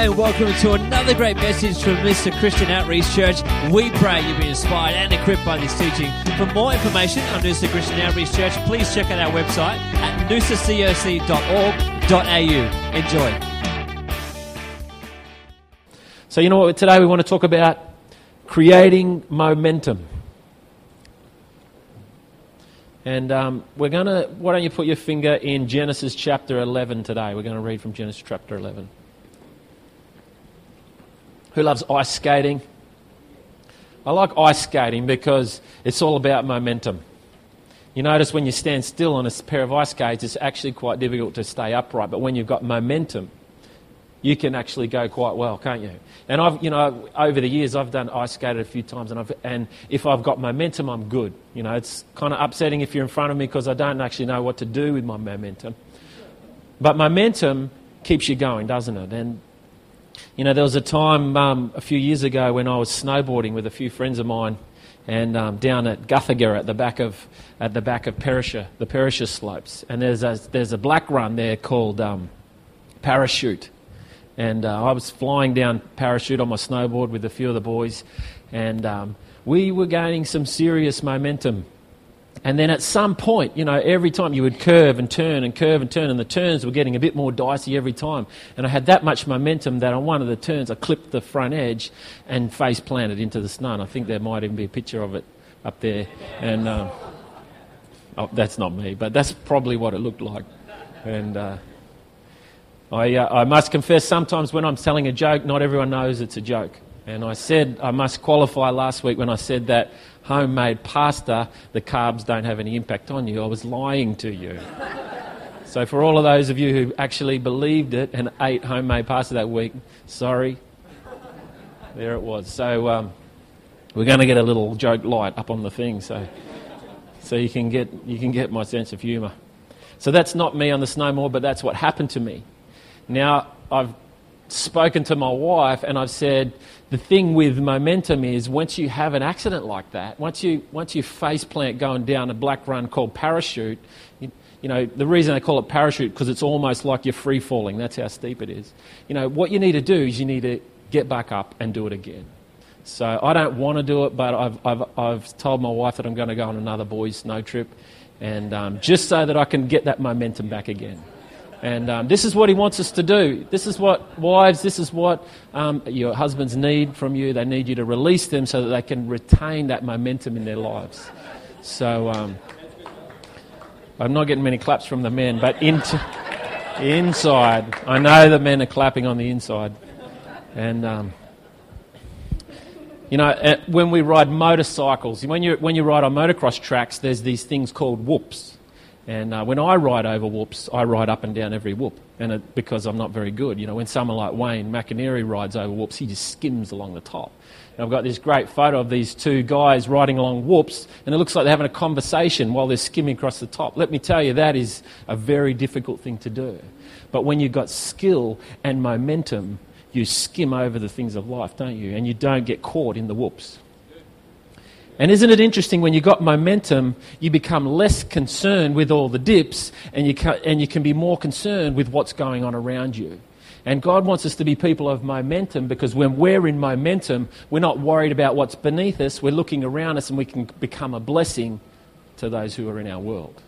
And welcome to another great message from Noosa Christian Outreach Church. We pray you'll be inspired and equipped by this teaching. For more information on Noosa Christian Outreach Church, please check out our website at noosacoc.org.au. Enjoy. So, you know what? Today we want to talk about creating momentum. And um, we're going to, why don't you put your finger in Genesis chapter 11 today? We're going to read from Genesis chapter 11. Who loves ice skating? I like ice skating because it's all about momentum. You notice when you stand still on a pair of ice skates, it's actually quite difficult to stay upright. But when you've got momentum, you can actually go quite well, can't you? And I've, you know, over the years, I've done ice skated a few times, and, I've, and if I've got momentum, I'm good. You know, it's kind of upsetting if you're in front of me because I don't actually know what to do with my momentum. But momentum keeps you going, doesn't it? And you know, there was a time um, a few years ago when I was snowboarding with a few friends of mine, and um, down at Guthega at the back of at the back of Perisher, the Perisher slopes, and there's a there's a black run there called um, Parachute, and uh, I was flying down Parachute on my snowboard with a few of the boys, and um, we were gaining some serious momentum and then at some point, you know, every time you would curve and turn and curve and turn, and the turns were getting a bit more dicey every time. And I had that much momentum that on one of the turns I clipped the front edge and face planted into the snow. And I think there might even be a picture of it up there. And um, oh, that's not me, but that's probably what it looked like. And uh, I, uh, I must confess, sometimes when I'm telling a joke, not everyone knows it's a joke. And I said, I must qualify last week when I said that homemade pasta, the carbs don't have any impact on you. I was lying to you. so, for all of those of you who actually believed it and ate homemade pasta that week, sorry. There it was. So, um, we're going to get a little joke light up on the thing so, so you, can get, you can get my sense of humour. So, that's not me on the snowboard, but that's what happened to me. Now, I've spoken to my wife and I've said, the thing with momentum is once you have an accident like that, once you, once you face plant going down a black run called parachute, you, you know, the reason they call it parachute because it's almost like you're free falling. That's how steep it is. You know, what you need to do is you need to get back up and do it again. So I don't want to do it, but I've, I've, I've told my wife that I'm going to go on another boys' snow trip, and um, just so that I can get that momentum back again. And um, this is what he wants us to do. This is what, wives, this is what um, your husbands need from you. They need you to release them so that they can retain that momentum in their lives. So um, I'm not getting many claps from the men, but inside, I know the men are clapping on the inside. And, um, you know, uh, when we ride motorcycles, when you, when you ride on motocross tracks, there's these things called whoops. And uh, when I ride over whoops, I ride up and down every whoop, and it, because I'm not very good. You know, when someone like Wayne McInerney rides over whoops, he just skims along the top. And I've got this great photo of these two guys riding along whoops, and it looks like they're having a conversation while they're skimming across the top. Let me tell you, that is a very difficult thing to do. But when you've got skill and momentum, you skim over the things of life, don't you? And you don't get caught in the whoops. And isn't it interesting when you've got momentum, you become less concerned with all the dips and you, can, and you can be more concerned with what's going on around you. And God wants us to be people of momentum because when we're in momentum, we're not worried about what's beneath us. We're looking around us and we can become a blessing to those who are in our world.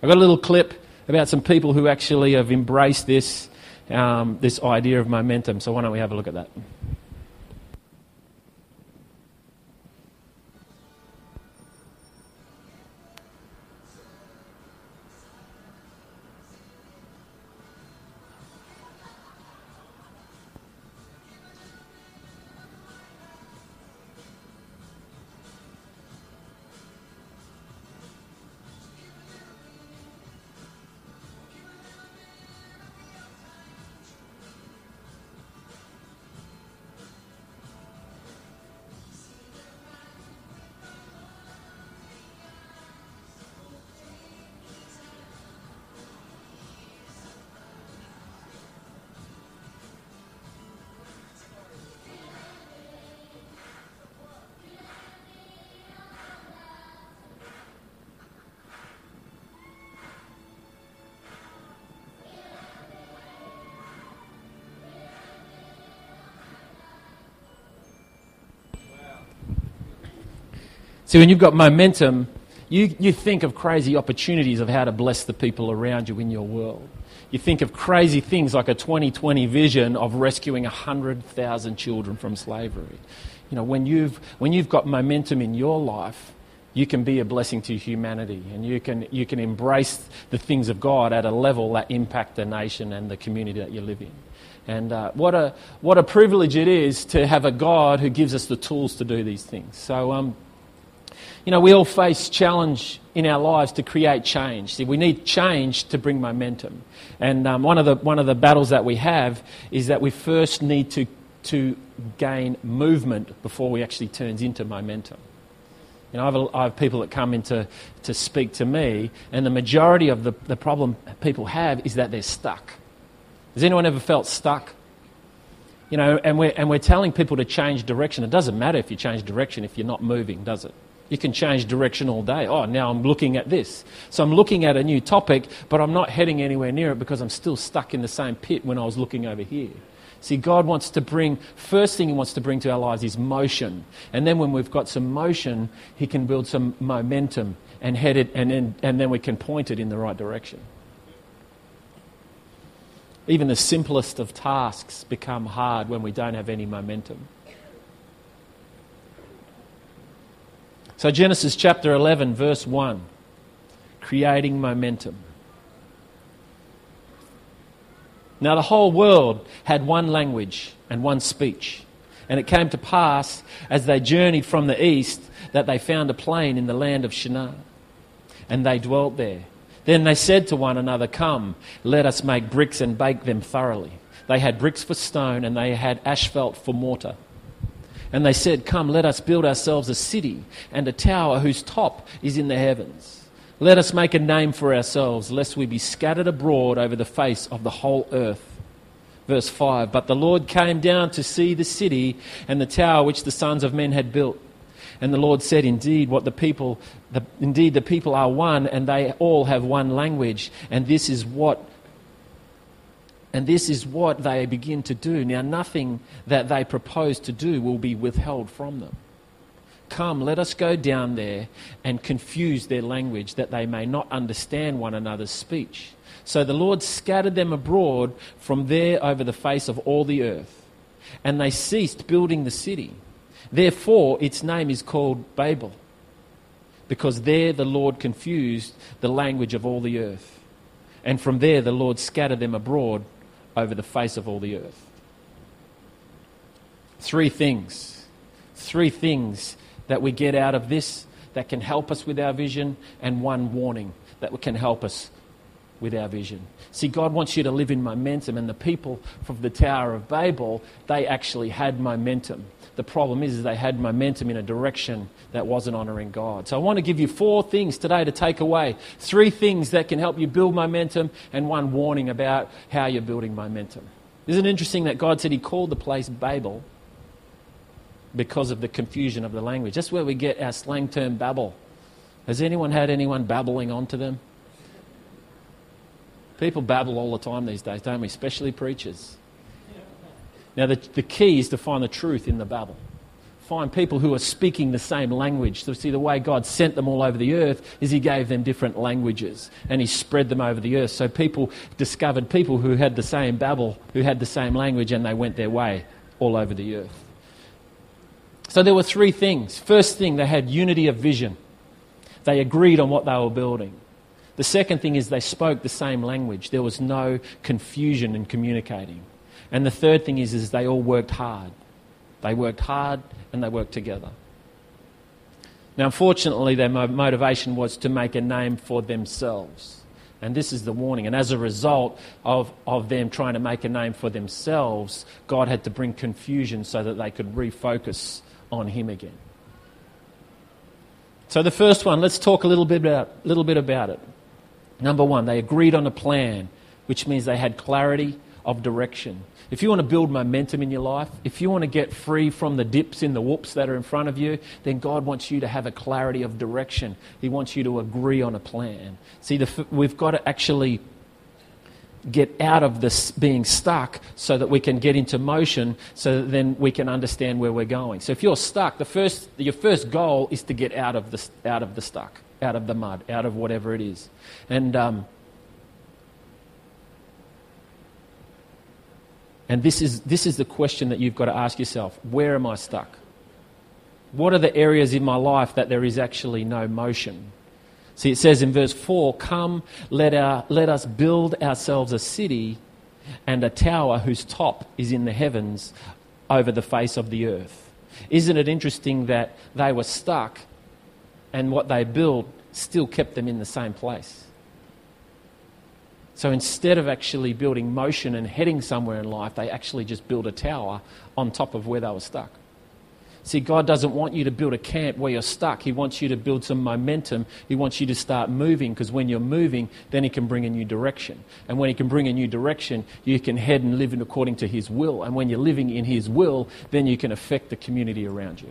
I've got a little clip about some people who actually have embraced this, um, this idea of momentum. So why don't we have a look at that? See, when you've got momentum, you, you think of crazy opportunities of how to bless the people around you in your world. You think of crazy things like a 2020 vision of rescuing 100,000 children from slavery. You know, when you've, when you've got momentum in your life, you can be a blessing to humanity and you can, you can embrace the things of God at a level that impact the nation and the community that you live in. And uh, what, a, what a privilege it is to have a God who gives us the tools to do these things. So, um, you know, we all face challenge in our lives to create change. See, we need change to bring momentum. And um, one, of the, one of the battles that we have is that we first need to, to gain movement before we actually turns into momentum. You know, I have, a, I have people that come in to, to speak to me, and the majority of the, the problem people have is that they're stuck. Has anyone ever felt stuck? You know, and we're, and we're telling people to change direction. It doesn't matter if you change direction if you're not moving, does it? You can change direction all day. Oh, now I'm looking at this. So I'm looking at a new topic, but I'm not heading anywhere near it because I'm still stuck in the same pit when I was looking over here. See, God wants to bring, first thing He wants to bring to our lives is motion. And then when we've got some motion, He can build some momentum and head it, and then, and then we can point it in the right direction. Even the simplest of tasks become hard when we don't have any momentum. So, Genesis chapter 11, verse 1 creating momentum. Now, the whole world had one language and one speech. And it came to pass, as they journeyed from the east, that they found a plain in the land of Shinar. And they dwelt there. Then they said to one another, Come, let us make bricks and bake them thoroughly. They had bricks for stone, and they had asphalt for mortar. And they said, Come, let us build ourselves a city and a tower whose top is in the heavens. Let us make a name for ourselves, lest we be scattered abroad over the face of the whole earth. Verse 5 But the Lord came down to see the city and the tower which the sons of men had built. And the Lord said, Indeed, what the people, the, indeed the people are one, and they all have one language, and this is what and this is what they begin to do. Now, nothing that they propose to do will be withheld from them. Come, let us go down there and confuse their language that they may not understand one another's speech. So the Lord scattered them abroad from there over the face of all the earth. And they ceased building the city. Therefore, its name is called Babel, because there the Lord confused the language of all the earth. And from there the Lord scattered them abroad over the face of all the earth. Three things. Three things that we get out of this that can help us with our vision, and one warning that can help us with our vision. See, God wants you to live in momentum, and the people from the Tower of Babel, they actually had momentum. The problem is, is they had momentum in a direction that wasn't honoring God. So I want to give you four things today to take away. Three things that can help you build momentum, and one warning about how you're building momentum. Isn't it interesting that God said He called the place Babel because of the confusion of the language? That's where we get our slang term babble. Has anyone had anyone babbling onto them? People babble all the time these days, don't we? Especially preachers. Now, the, the key is to find the truth in the Babel. Find people who are speaking the same language. So, see, the way God sent them all over the earth is He gave them different languages and He spread them over the earth. So, people discovered people who had the same babble, who had the same language, and they went their way all over the earth. So, there were three things. First thing, they had unity of vision, they agreed on what they were building. The second thing is they spoke the same language. There was no confusion in communicating. And the third thing is, is they all worked hard. They worked hard and they worked together. Now, unfortunately, their motivation was to make a name for themselves. And this is the warning. And as a result of, of them trying to make a name for themselves, God had to bring confusion so that they could refocus on Him again. So, the first one, let's talk a little bit about, little bit about it. Number one, they agreed on a plan, which means they had clarity of direction. If you want to build momentum in your life, if you want to get free from the dips in the whoops that are in front of you, then God wants you to have a clarity of direction. He wants you to agree on a plan. See, the, we've got to actually get out of this being stuck so that we can get into motion so that then we can understand where we're going. So if you're stuck, the first, your first goal is to get out of the, out of the stuck, out of the mud, out of whatever it is. And, um, and this, is, this is the question that you've got to ask yourself where am I stuck? What are the areas in my life that there is actually no motion? See, it says in verse 4 Come, let, our, let us build ourselves a city and a tower whose top is in the heavens over the face of the earth. Isn't it interesting that they were stuck and what they built still kept them in the same place? So instead of actually building motion and heading somewhere in life, they actually just build a tower on top of where they were stuck. See, God doesn't want you to build a camp where you're stuck. He wants you to build some momentum. He wants you to start moving because when you're moving, then He can bring a new direction. And when He can bring a new direction, you can head and live in according to His will. And when you're living in His will, then you can affect the community around you.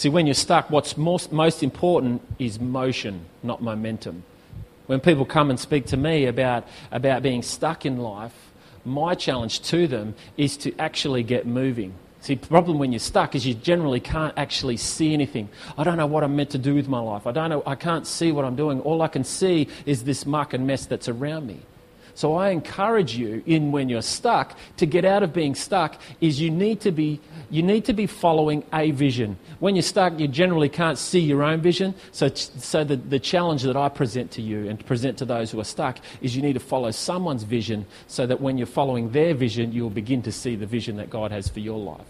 See, when you're stuck, what's most, most important is motion, not momentum. When people come and speak to me about, about being stuck in life, my challenge to them is to actually get moving. See, the problem when you're stuck is you generally can't actually see anything. I don't know what I'm meant to do with my life. I don't know. I can't see what I'm doing. All I can see is this muck and mess that's around me. So I encourage you in when you're stuck to get out of being stuck is you need to be you need to be following a vision. When you're stuck, you generally can't see your own vision. So, so the, the challenge that I present to you and present to those who are stuck is you need to follow someone's vision so that when you're following their vision, you'll begin to see the vision that God has for your life.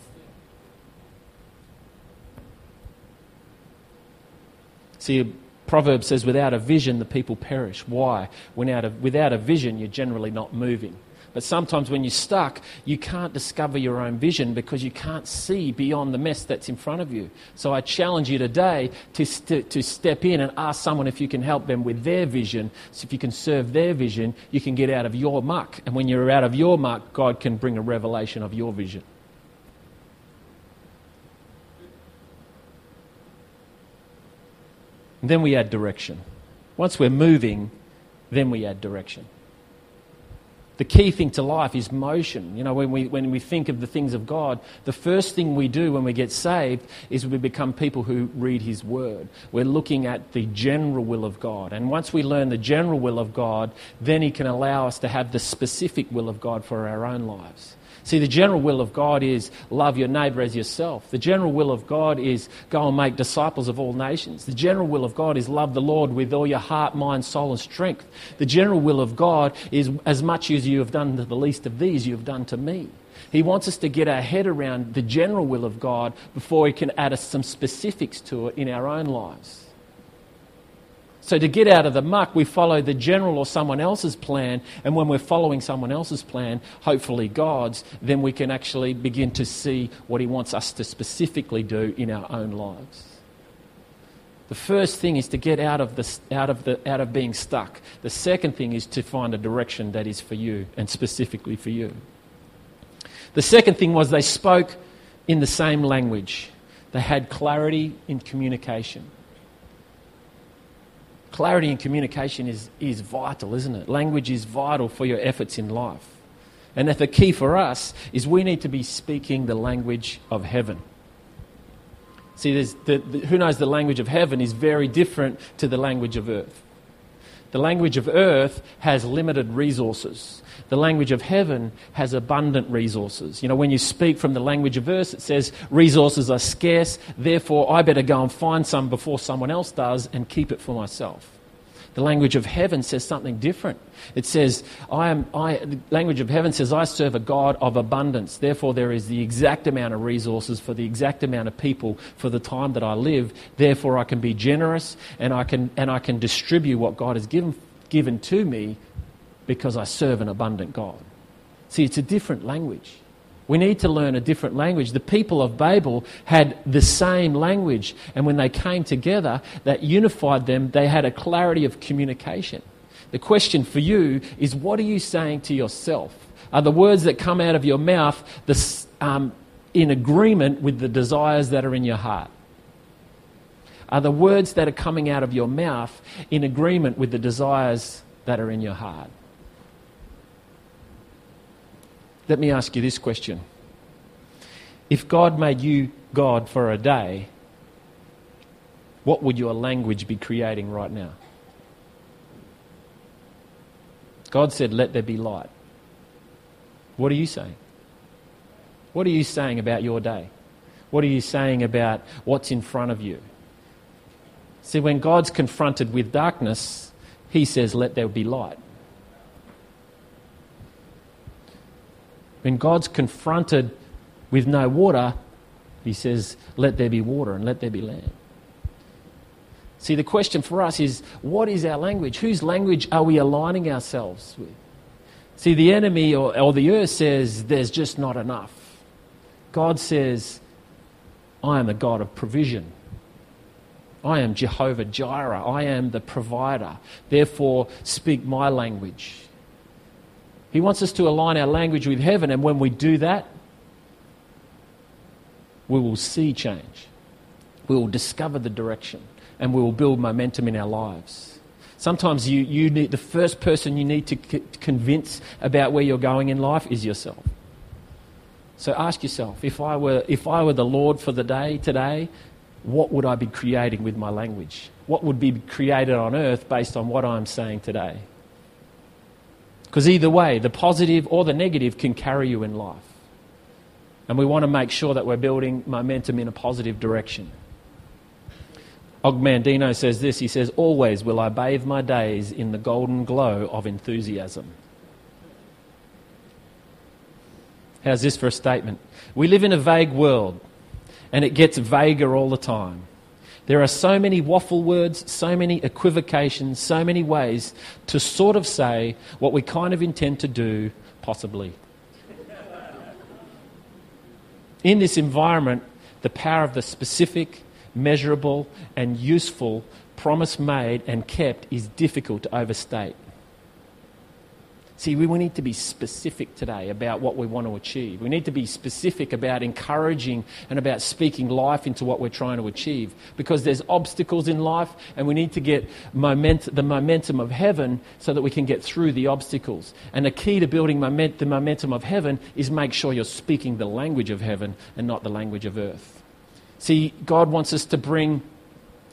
See, Proverb says, without a vision, the people perish. Why? Without a, without a vision, you're generally not moving. But sometimes when you're stuck, you can't discover your own vision because you can't see beyond the mess that's in front of you. So I challenge you today to, st- to step in and ask someone if you can help them with their vision. So if you can serve their vision, you can get out of your muck. And when you're out of your muck, God can bring a revelation of your vision. And then we add direction. Once we're moving, then we add direction. The key thing to life is motion. You know, when we, when we think of the things of God, the first thing we do when we get saved is we become people who read His Word. We're looking at the general will of God. And once we learn the general will of God, then He can allow us to have the specific will of God for our own lives. See, the general will of God is love your neighbour as yourself. The general will of God is go and make disciples of all nations. The general will of God is love the Lord with all your heart, mind, soul, and strength. The general will of God is as much as you have done to the least of these, you have done to me. He wants us to get our head around the general will of God before He can add us some specifics to it in our own lives. So, to get out of the muck, we follow the general or someone else's plan. And when we're following someone else's plan, hopefully God's, then we can actually begin to see what He wants us to specifically do in our own lives. The first thing is to get out of, the, out, of the, out of being stuck. The second thing is to find a direction that is for you and specifically for you. The second thing was they spoke in the same language, they had clarity in communication. Clarity in communication is, is vital, isn't it? Language is vital for your efforts in life. And the key for us is we need to be speaking the language of heaven. See, the, the, who knows the language of heaven is very different to the language of earth. The language of earth has limited resources. The language of heaven has abundant resources. You know, when you speak from the language of earth, it says resources are scarce, therefore I better go and find some before someone else does and keep it for myself. The language of heaven says something different. It says, I am, I, the language of heaven says, I serve a God of abundance. Therefore, there is the exact amount of resources for the exact amount of people for the time that I live. Therefore, I can be generous and I can, and I can distribute what God has given, given to me because I serve an abundant God. See, it's a different language. We need to learn a different language. The people of Babel had the same language, and when they came together, that unified them, they had a clarity of communication. The question for you is what are you saying to yourself? Are the words that come out of your mouth the, um, in agreement with the desires that are in your heart? Are the words that are coming out of your mouth in agreement with the desires that are in your heart? Let me ask you this question. If God made you God for a day, what would your language be creating right now? God said, Let there be light. What are you saying? What are you saying about your day? What are you saying about what's in front of you? See, when God's confronted with darkness, He says, Let there be light. When God's confronted with no water, He says, Let there be water and let there be land. See, the question for us is what is our language? Whose language are we aligning ourselves with? See, the enemy or, or the earth says there's just not enough. God says, I am the God of provision. I am Jehovah Jireh. I am the provider. Therefore, speak my language. He wants us to align our language with heaven, and when we do that, we will see change. We will discover the direction and we will build momentum in our lives. Sometimes you, you need, the first person you need to c- convince about where you're going in life is yourself. So ask yourself if I, were, if I were the Lord for the day today, what would I be creating with my language? What would be created on earth based on what I'm saying today? Because either way, the positive or the negative can carry you in life. And we want to make sure that we're building momentum in a positive direction. Og Mandino says this he says, Always will I bathe my days in the golden glow of enthusiasm. How's this for a statement? We live in a vague world, and it gets vaguer all the time. There are so many waffle words, so many equivocations, so many ways to sort of say what we kind of intend to do, possibly. In this environment, the power of the specific measurable, and useful promise made and kept is difficult to overstate. See, we need to be specific today about what we want to achieve. We need to be specific about encouraging and about speaking life into what we're trying to achieve because there's obstacles in life and we need to get moment, the momentum of heaven so that we can get through the obstacles. And the key to building moment, the momentum of heaven is make sure you're speaking the language of heaven and not the language of earth. See, God wants us to bring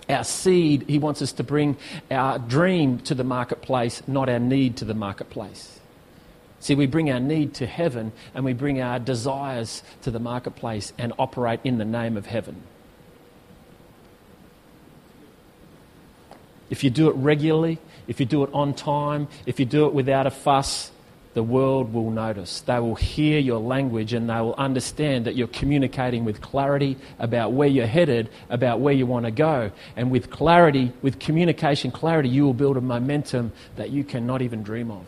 our seed, He wants us to bring our dream to the marketplace, not our need to the marketplace. See, we bring our need to heaven and we bring our desires to the marketplace and operate in the name of heaven. If you do it regularly, if you do it on time, if you do it without a fuss, the world will notice. They will hear your language and they will understand that you're communicating with clarity about where you're headed, about where you want to go. And with clarity, with communication clarity, you will build a momentum that you cannot even dream of.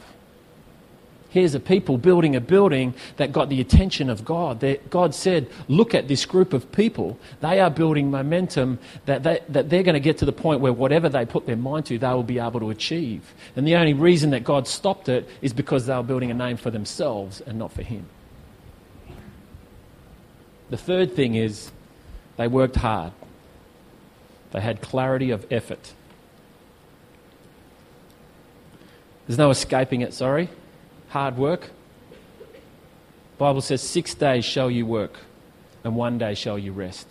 Here's a people building a building that got the attention of God. God said, Look at this group of people. They are building momentum that, they, that they're going to get to the point where whatever they put their mind to, they will be able to achieve. And the only reason that God stopped it is because they were building a name for themselves and not for Him. The third thing is they worked hard, they had clarity of effort. There's no escaping it, sorry hard work. Bible says, six days shall you work, and one day shall you rest.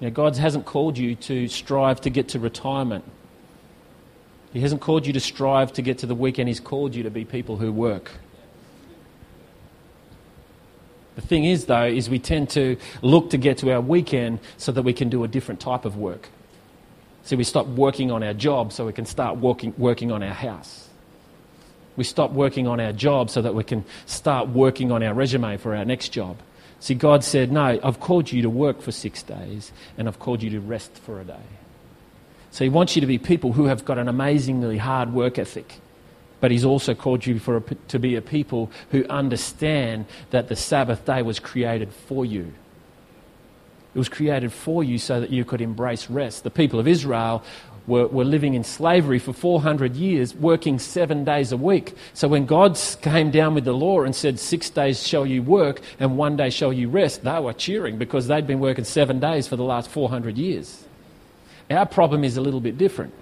Now, God hasn't called you to strive to get to retirement. He hasn't called you to strive to get to the weekend. He's called you to be people who work. The thing is, though, is we tend to look to get to our weekend so that we can do a different type of work. So we stop working on our job so we can start working, working on our house. We stop working on our job so that we can start working on our resume for our next job. See, God said, No, I've called you to work for six days and I've called you to rest for a day. So He wants you to be people who have got an amazingly hard work ethic. But He's also called you for a, to be a people who understand that the Sabbath day was created for you. It was created for you so that you could embrace rest. The people of Israel were, were living in slavery for 400 years, working seven days a week. So when God came down with the law and said, Six days shall you work and one day shall you rest, they were cheering because they'd been working seven days for the last 400 years. Our problem is a little bit different.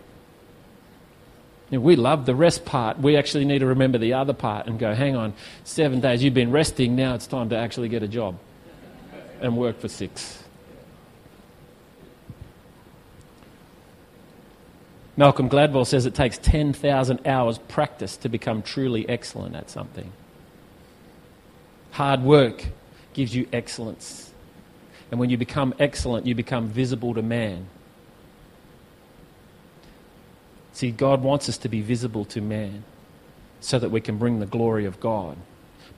We love the rest part. We actually need to remember the other part and go, hang on, seven days you've been resting, now it's time to actually get a job and work for six. Malcolm Gladwell says it takes 10,000 hours practice to become truly excellent at something. Hard work gives you excellence. And when you become excellent, you become visible to man. See, God wants us to be visible to man so that we can bring the glory of God.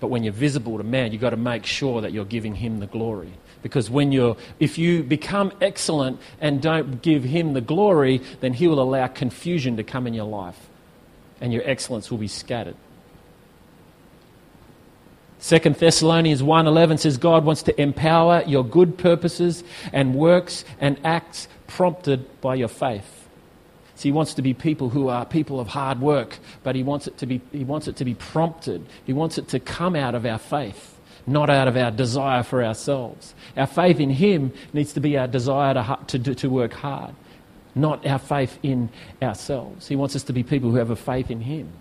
But when you're visible to man, you've got to make sure that you're giving him the glory. Because when you're, if you become excellent and don't give him the glory, then he will allow confusion to come in your life. And your excellence will be scattered. Second Thessalonians 1:11 says God wants to empower your good purposes and works and acts prompted by your faith. So he wants to be people who are people of hard work, but he wants it to be, he wants it to be prompted. He wants it to come out of our faith, not out of our desire for ourselves. Our faith in him needs to be our desire to, to, to work hard, not our faith in ourselves. He wants us to be people who have a faith in him.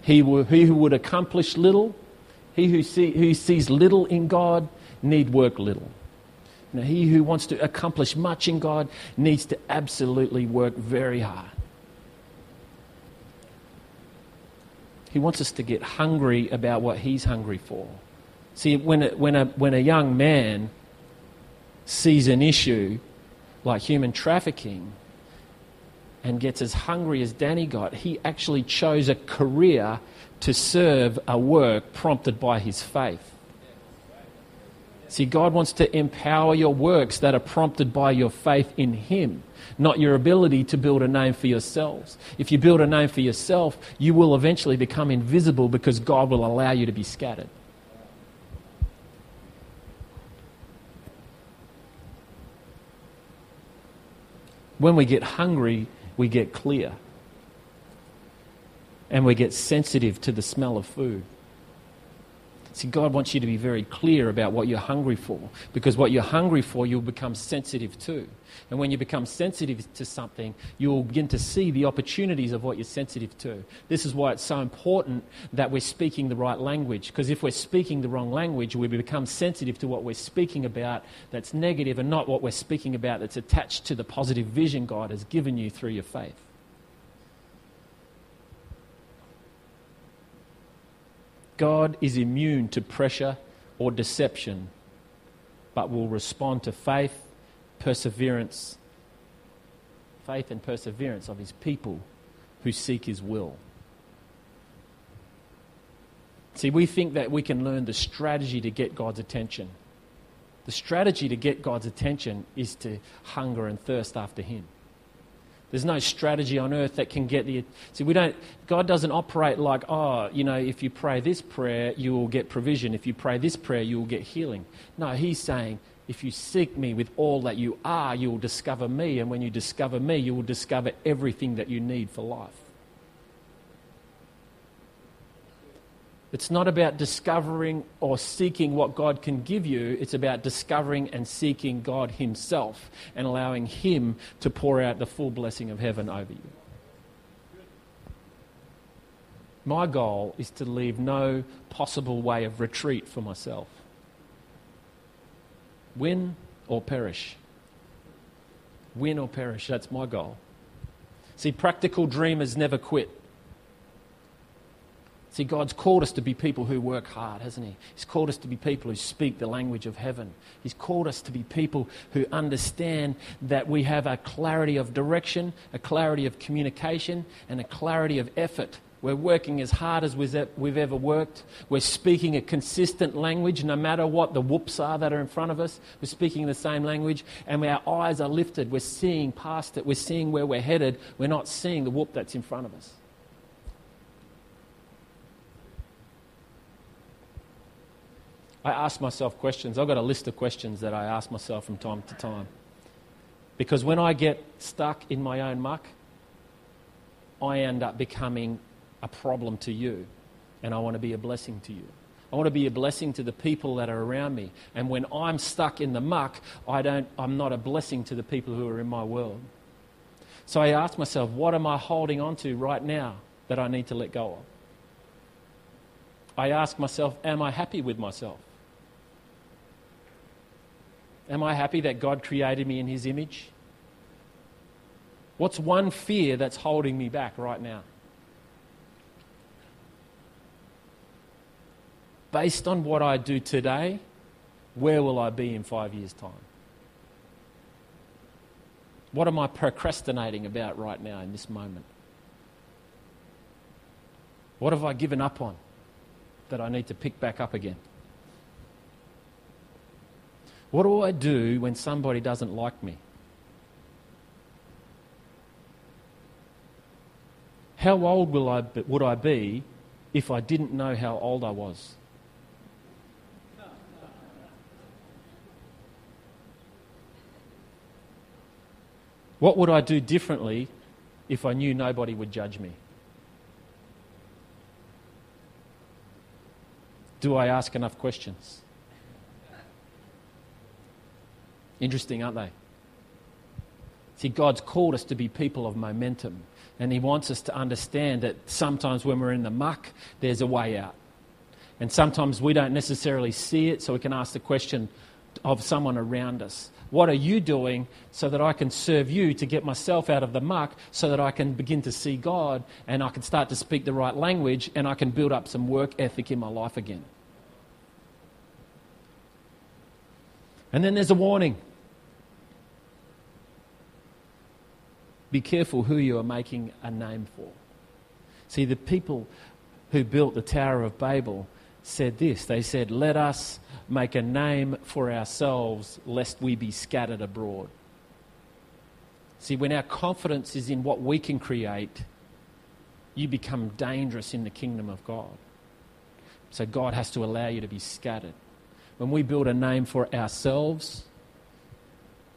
He, he who would accomplish little, he who, see, who sees little in God, need work little. Now, he who wants to accomplish much in God needs to absolutely work very hard. He wants us to get hungry about what he's hungry for. See, when a, when a, when a young man sees an issue like human trafficking and gets as hungry as Danny got, he actually chose a career to serve a work prompted by his faith. See, God wants to empower your works that are prompted by your faith in Him, not your ability to build a name for yourselves. If you build a name for yourself, you will eventually become invisible because God will allow you to be scattered. When we get hungry, we get clear. And we get sensitive to the smell of food. See, God wants you to be very clear about what you're hungry for, because what you're hungry for, you'll become sensitive to. And when you become sensitive to something, you'll begin to see the opportunities of what you're sensitive to. This is why it's so important that we're speaking the right language, because if we're speaking the wrong language, we become sensitive to what we're speaking about that's negative and not what we're speaking about that's attached to the positive vision God has given you through your faith. God is immune to pressure or deception, but will respond to faith, perseverance, faith and perseverance of his people who seek his will. See, we think that we can learn the strategy to get God's attention. The strategy to get God's attention is to hunger and thirst after him. There's no strategy on earth that can get the. See, we don't. God doesn't operate like, oh, you know, if you pray this prayer, you will get provision. If you pray this prayer, you will get healing. No, He's saying, if you seek me with all that you are, you will discover me. And when you discover me, you will discover everything that you need for life. It's not about discovering or seeking what God can give you. It's about discovering and seeking God Himself and allowing Him to pour out the full blessing of heaven over you. My goal is to leave no possible way of retreat for myself. Win or perish. Win or perish. That's my goal. See, practical dreamers never quit. See, God's called us to be people who work hard, hasn't He? He's called us to be people who speak the language of heaven. He's called us to be people who understand that we have a clarity of direction, a clarity of communication, and a clarity of effort. We're working as hard as we've ever worked. We're speaking a consistent language, no matter what the whoops are that are in front of us. We're speaking the same language, and our eyes are lifted. We're seeing past it. We're seeing where we're headed. We're not seeing the whoop that's in front of us. I ask myself questions. I've got a list of questions that I ask myself from time to time. Because when I get stuck in my own muck, I end up becoming a problem to you, and I want to be a blessing to you. I want to be a blessing to the people that are around me. And when I'm stuck in the muck, I don't, I'm not a blessing to the people who are in my world. So I ask myself, what am I holding on to right now that I need to let go of? I ask myself, am I happy with myself? Am I happy that God created me in His image? What's one fear that's holding me back right now? based on what I do today, where will I be in five years' time? What am I procrastinating about right now in this moment? What have I given up on that I need to pick back up again? What do I do when somebody doesn't like me? How old will I, would I be if I didn't know how old I was? What would I do differently if I knew nobody would judge me? Do I ask enough questions? Interesting, aren't they? See, God's called us to be people of momentum, and He wants us to understand that sometimes when we're in the muck, there's a way out. And sometimes we don't necessarily see it, so we can ask the question of someone around us what are you doing so that I can serve you to get myself out of the muck so that I can begin to see God and I can start to speak the right language and I can build up some work ethic in my life again? And then there's a warning. Be careful who you are making a name for. See, the people who built the Tower of Babel said this they said, Let us make a name for ourselves, lest we be scattered abroad. See, when our confidence is in what we can create, you become dangerous in the kingdom of God. So God has to allow you to be scattered. When we build a name for ourselves,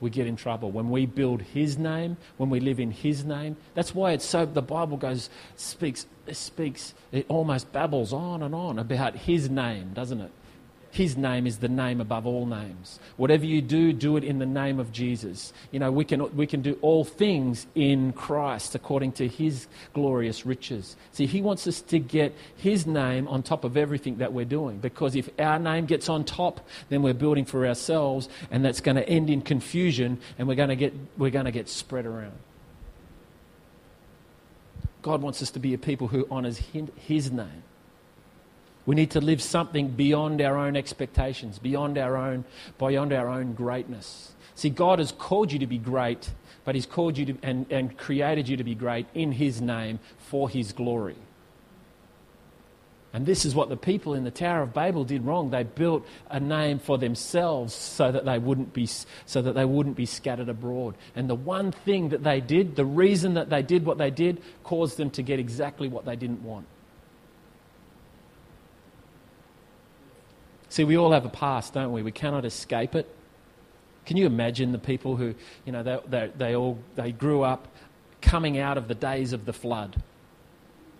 we get in trouble. When we build His name, when we live in His name, that's why it's so. The Bible goes speaks speaks. It almost babbles on and on about His name, doesn't it? His name is the name above all names. Whatever you do, do it in the name of Jesus. You know, we can, we can do all things in Christ according to His glorious riches. See, He wants us to get His name on top of everything that we're doing because if our name gets on top, then we're building for ourselves and that's going to end in confusion and we're going to get, we're going to get spread around. God wants us to be a people who honours His name. We need to live something beyond our own expectations, beyond our own, beyond our own greatness. See, God has called you to be great, but He's called you to, and, and created you to be great in His name for His glory. And this is what the people in the Tower of Babel did wrong. They built a name for themselves so that they wouldn't be, so that they wouldn't be scattered abroad. And the one thing that they did, the reason that they did what they did, caused them to get exactly what they didn't want. See, we all have a past, don't we? We cannot escape it. Can you imagine the people who, you know, they, they, they all they grew up coming out of the days of the flood,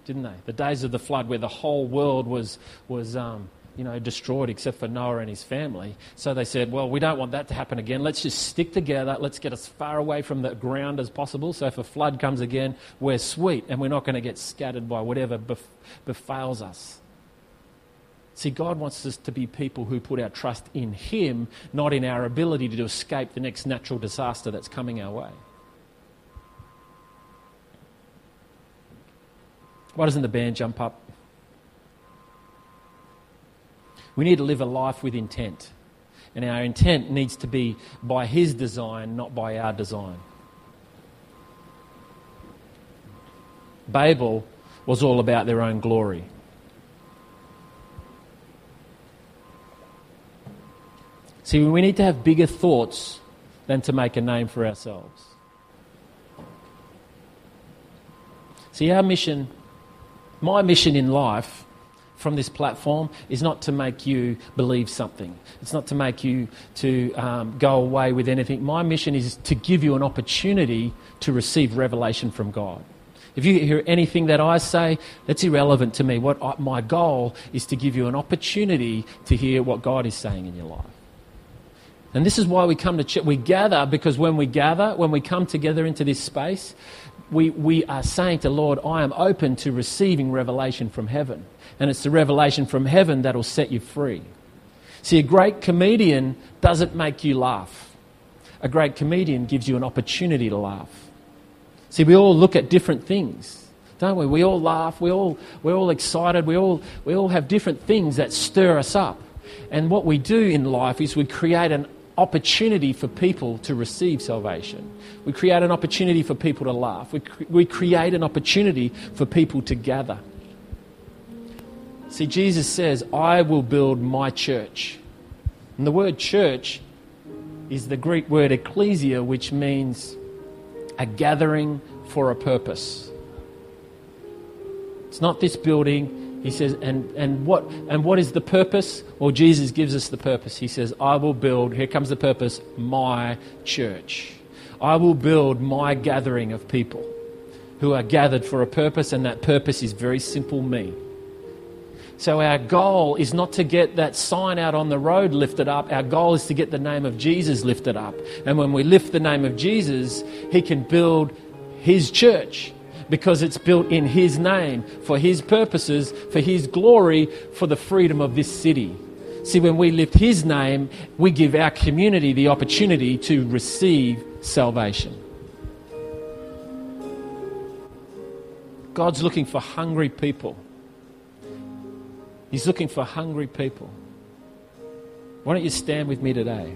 didn't they? The days of the flood where the whole world was, was um, you know, destroyed except for Noah and his family. So they said, well, we don't want that to happen again. Let's just stick together. Let's get as far away from the ground as possible. So if a flood comes again, we're sweet and we're not going to get scattered by whatever bef- befails us. See, God wants us to be people who put our trust in Him, not in our ability to escape the next natural disaster that's coming our way. Why doesn't the band jump up? We need to live a life with intent. And our intent needs to be by His design, not by our design. Babel was all about their own glory. See, we need to have bigger thoughts than to make a name for ourselves. See, our mission, my mission in life from this platform is not to make you believe something. It's not to make you to um, go away with anything. My mission is to give you an opportunity to receive revelation from God. If you hear anything that I say, that's irrelevant to me. What I, my goal is to give you an opportunity to hear what God is saying in your life. And this is why we come to church. We gather because when we gather, when we come together into this space, we, we are saying to Lord, I am open to receiving revelation from heaven. And it's the revelation from heaven that will set you free. See, a great comedian doesn't make you laugh. A great comedian gives you an opportunity to laugh. See, we all look at different things, don't we? We all laugh, we all, we're all excited, we all, we all have different things that stir us up. And what we do in life is we create an opportunity for people to receive salvation. We create an opportunity for people to laugh. We, cre- we create an opportunity for people to gather. See, Jesus says, I will build my church. And the word church is the Greek word ecclesia, which means a gathering for a purpose. It's not this building. He says, and, and, what, and what is the purpose? Well, Jesus gives us the purpose. He says, I will build, here comes the purpose, my church. I will build my gathering of people who are gathered for a purpose, and that purpose is very simple me. So, our goal is not to get that sign out on the road lifted up. Our goal is to get the name of Jesus lifted up. And when we lift the name of Jesus, He can build His church because it's built in His name, for His purposes, for His glory, for the freedom of this city. See, when we lift His name, we give our community the opportunity to receive salvation. God's looking for hungry people. He's looking for hungry people. Why don't you stand with me today?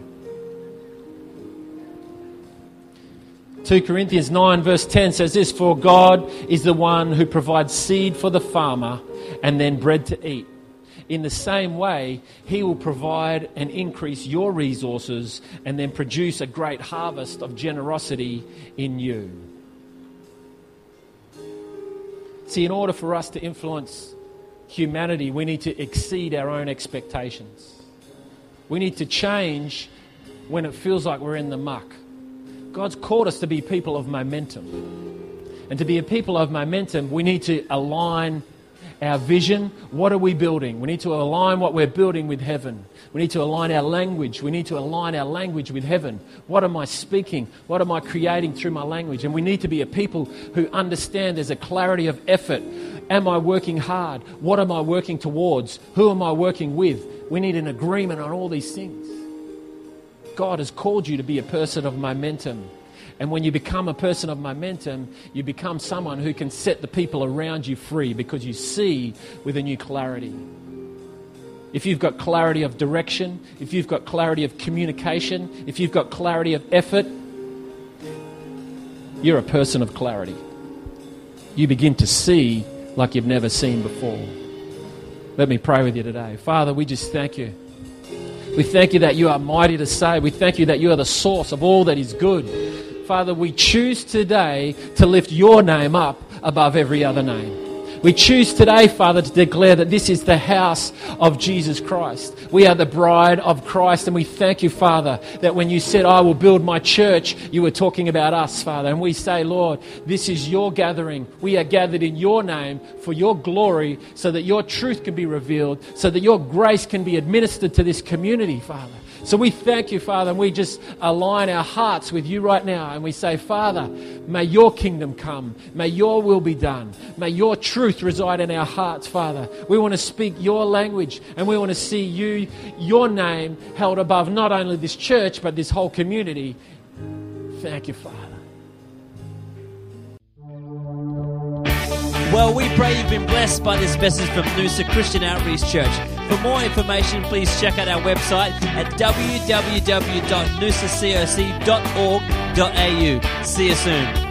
2 Corinthians 9, verse 10 says this For God is the one who provides seed for the farmer and then bread to eat. In the same way, He will provide and increase your resources and then produce a great harvest of generosity in you. See, in order for us to influence humanity, we need to exceed our own expectations. We need to change when it feels like we're in the muck. God's called us to be people of momentum. And to be a people of momentum, we need to align our vision. What are we building? We need to align what we're building with heaven. We need to align our language. We need to align our language with heaven. What am I speaking? What am I creating through my language? And we need to be a people who understand there's a clarity of effort. Am I working hard? What am I working towards? Who am I working with? We need an agreement on all these things. God has called you to be a person of momentum. And when you become a person of momentum, you become someone who can set the people around you free because you see with a new clarity. If you've got clarity of direction, if you've got clarity of communication, if you've got clarity of effort, you're a person of clarity. You begin to see like you've never seen before. Let me pray with you today. Father, we just thank you. We thank you that you are mighty to save. We thank you that you are the source of all that is good. Father, we choose today to lift your name up above every other name. We choose today, Father, to declare that this is the house of Jesus Christ. We are the bride of Christ, and we thank you, Father, that when you said, I will build my church, you were talking about us, Father. And we say, Lord, this is your gathering. We are gathered in your name for your glory, so that your truth can be revealed, so that your grace can be administered to this community, Father. So we thank you, Father, and we just align our hearts with you right now. And we say, Father, may your kingdom come. May your will be done. May your truth reside in our hearts, Father. We want to speak your language and we want to see you, your name held above not only this church, but this whole community. Thank you, Father. Well, we pray you've been blessed by this message from Noosa Christian Outreach Church. For more information, please check out our website at www.noosacoc.org.au. See you soon.